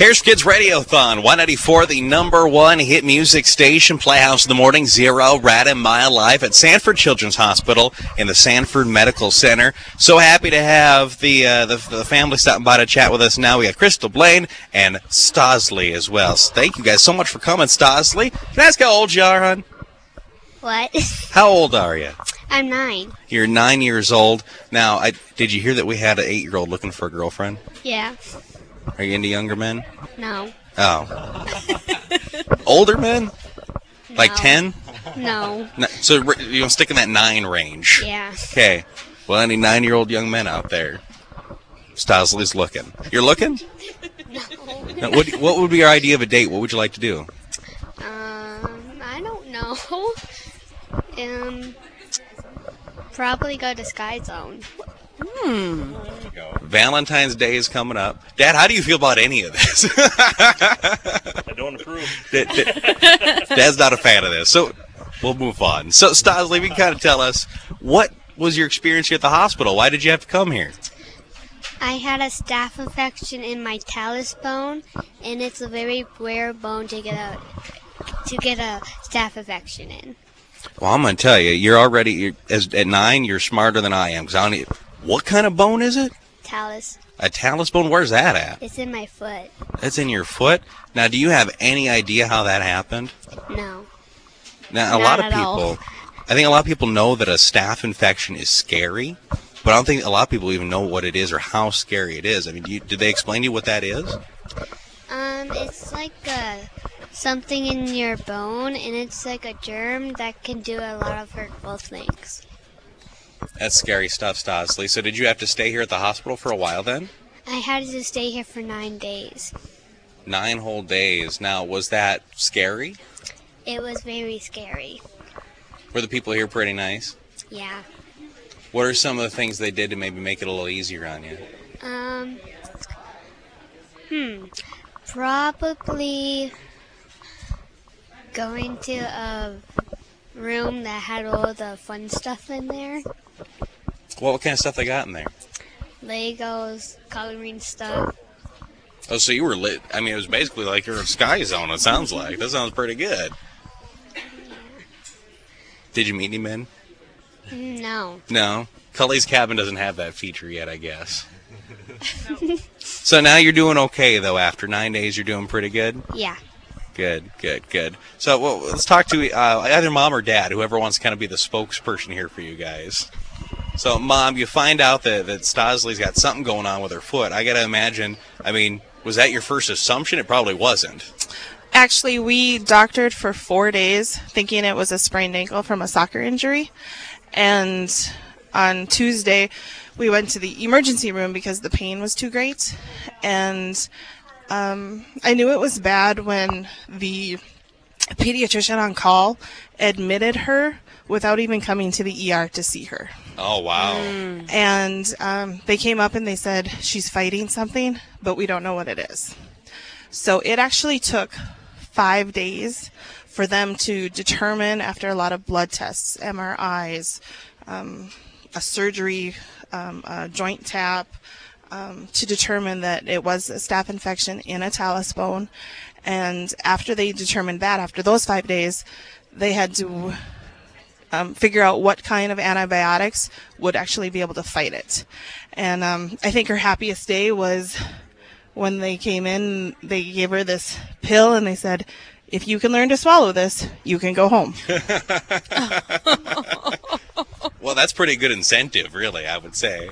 Here's Kids Radiothon Y94, the number one hit music station, Playhouse in the Morning, Zero, Rad and Mile live at Sanford Children's Hospital in the Sanford Medical Center. So happy to have the, uh, the, the family stopping by to chat with us now. We got Crystal Blaine and Stosley as well. So thank you guys so much for coming, Stosley. Can I ask how old you are, hon? What? How old are you? I'm nine. You're nine years old. Now, I, did you hear that we had an eight year old looking for a girlfriend? Yeah. Are you into younger men? No. Oh. Older men? Like No. 10? No. No, so r- you want to stick in that 9 range. Yeah. Okay. Well, any 9 year old young men out there? Stosley's looking. You're looking? Now, what, what would be your idea of a date? What would you like to do? Um, I don't know. Um, probably go to Sky Zone. Valentine's Day is coming up. Dad, how do you feel about any of this? I don't approve. Dad- Dad- Dad's not a fan of this. So we'll move on. So, Stosley, you can kind of tell us what was your experience here at the hospital? Why did you have to come here? I had a staph infection in my talus bone, and it's a very rare bone to get a to get a staph infection in. Well, I'm going to tell you, you're already you're, as at nine. You're smarter than I am. Cause I don't. What kind of bone is it? Talus. A talus bone? Where's that at? It's in my foot. It's in your foot. Now, do you have any idea how that happened? No. Now, a Not lot of at all. people, I think a lot of people know that a staph infection is scary, but I don't think a lot of people even know what it is or how scary it is. I mean, do you, did they explain to you what that is? Um, it's like a something in your bone, and it's like a germ that can do a lot of hurtful things. That's scary stuff, Stosley. So, did you have to stay here at the hospital for a while then? I had to stay here for nine days. Nine whole days. Now, was that scary? It was very scary. Were the people here pretty nice? Yeah. What are some of the things they did to maybe make it a little easier on you? Um. Hmm. Probably going to a room that had all the fun stuff in there. What kind of stuff they got in there? Legos, coloring stuff. Oh, so you were lit. I mean, it was basically like you're in Sky Zone, it sounds like. That sounds pretty good. Did you meet any men? No. No. Cully's cabin doesn't have that feature yet, I guess. so now you're doing okay, though. After nine days, you're doing pretty good. Yeah. Good, good, good. So well, let's talk to uh, either mom or dad, whoever wants to kind of be the spokesperson here for you guys. So, mom, you find out that that Stosley's got something going on with her foot. I got to imagine. I mean, was that your first assumption? It probably wasn't. Actually, we doctored for four days, thinking it was a sprained ankle from a soccer injury. And on Tuesday, we went to the emergency room because the pain was too great. And um, I knew it was bad when the pediatrician on call admitted her without even coming to the ER to see her. Oh wow! And um, they came up and they said she's fighting something, but we don't know what it is. So it actually took five days for them to determine, after a lot of blood tests, MRIs, um, a surgery, um, a joint tap, um, to determine that it was a staph infection in a talus bone. And after they determined that, after those five days, they had to um, figure out what kind of antibiotics would actually be able to fight it. And um, I think her happiest day was when they came in, they gave her this pill and they said, if you can learn to swallow this, you can go home. Well, that's pretty good incentive, really. I would say.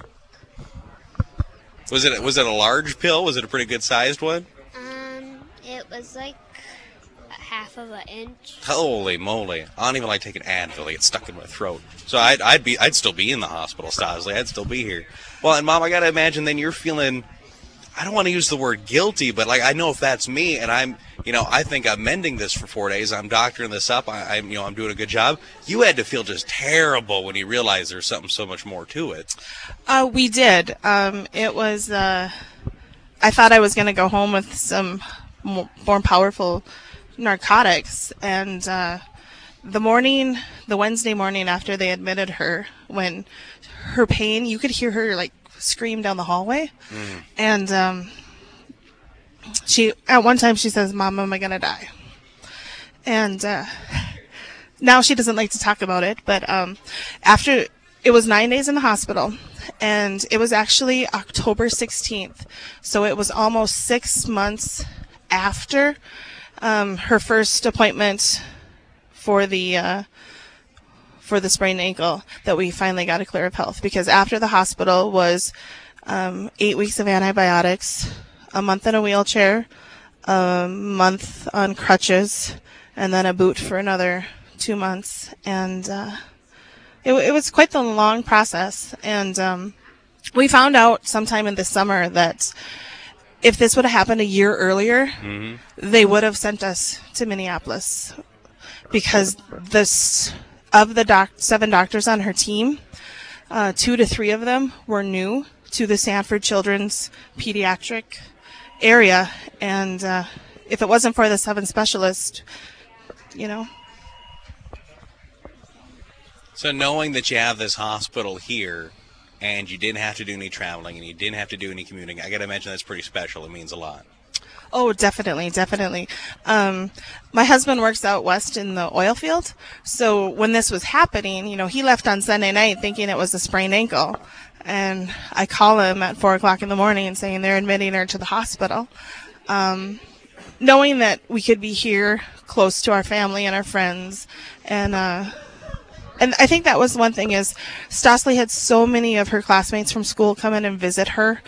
Was it was it a large pill? Was it a pretty good sized one? Um, it was like a half of an inch. Holy moly! I don't even like taking Advil; it gets stuck in my throat. So I'd, I'd be I'd still be in the hospital, Stosley. I'd still be here. Well, and mom, I gotta imagine then you're feeling. I don't want to use the word guilty, but like I know if that's me, and I'm, you know, I think I'm mending this for four days. I'm doctoring this up. I, I'm, you know, I'm doing a good job. You had to feel just terrible when you realized there's something so much more to it. Uh, we did. Um, it was. Uh, I thought I was going to go home with some mo- more powerful narcotics, and uh, the morning, the Wednesday morning after they admitted her, when her pain, you could hear her like scream down the hallway, and um, she at one time she says, "Mom, am I gonna die?" And uh, now she doesn't like to talk about it. But um, after it was nine days in the hospital, and it was actually October 16th, so it was almost six months after um, her first appointment for the uh, for the sprained ankle that we finally got a clear of health because after the hospital was um, eight weeks of antibiotics, a month in a wheelchair, a month on crutches, and then a boot for another two months. And uh, it, it, was quite the long process. And um, we found out sometime in the summer that if this would have happened a year earlier, mm-hmm. they would have sent us to Minneapolis because this of the doc- seven doctors on her team, uh, two to three of them were new to the Sanford Children's Pediatric area, and uh, if it wasn't for the seven specialists, you know. So knowing that you have this hospital here, and you didn't have to do any traveling, and you didn't have to do any commuting, I got to imagine that's pretty special. It means a lot. Oh, definitely, definitely. Um, my husband works out west in the oil field, so when this was happening, you know, he left on Sunday night thinking it was a sprained ankle, and I call him at four o'clock in the morning saying they're admitting her to the hospital. Um, knowing that we could be here close to our family and our friends, and uh, and I think that was one thing is Stosley had so many of her classmates from school come in and visit her.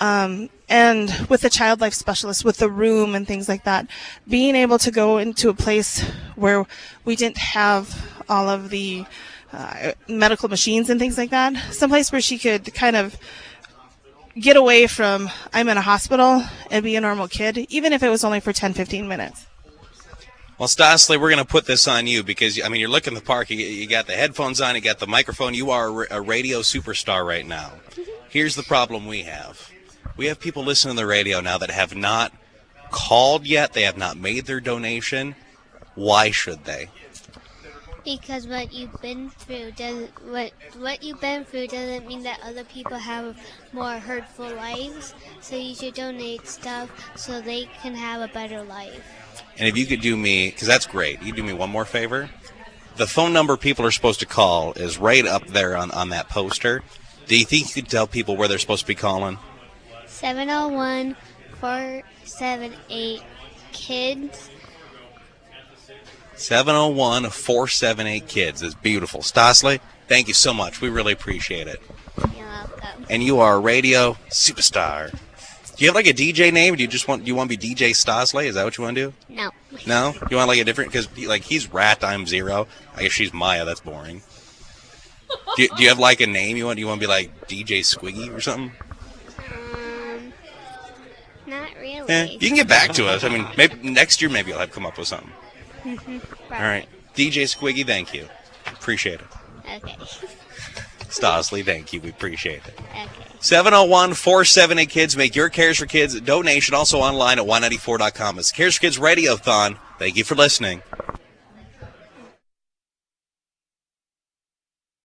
Um, and with the child life specialist, with the room and things like that, being able to go into a place where we didn't have all of the uh, medical machines and things like that, someplace where she could kind of get away from I'm in a hospital and be a normal kid, even if it was only for 10, 15 minutes. Well, Stosley, we're going to put this on you because I mean you're looking the park. You, you got the headphones on, you got the microphone. You are a radio superstar right now. Here's the problem we have we have people listening to the radio now that have not called yet. They have not made their donation. Why should they? Because what you've been through does what what you've been through doesn't mean that other people have more hurtful lives. So you should donate stuff so they can have a better life. And if you could do me, because that's great, you do me one more favor. The phone number people are supposed to call is right up there on, on that poster. Do you think you could tell people where they're supposed to be calling? 701 478 kids. 701 478 kids is beautiful. Stosley, thank you so much. We really appreciate it. You're welcome. And you are a radio superstar. Do you have like a DJ name? Do you just want do you want to be DJ Stosley? Is that what you want to do? No. No? You want like a different because like he's Rat, I'm Zero. I guess she's Maya. That's boring. do, you, do you have like a name you want? Do you want to be like DJ Squiggy or something? Um, Not really. Eh, you can get back to us. I mean, maybe next year maybe I'll have come up with something. All right, DJ Squiggy, thank you. Appreciate it. Okay. Stosley, thank you. We appreciate it. Okay. 701 478 Kids. Make your Cares for Kids donation also online at Y94.com. It's Cares for Kids Radiothon. Thank you for listening.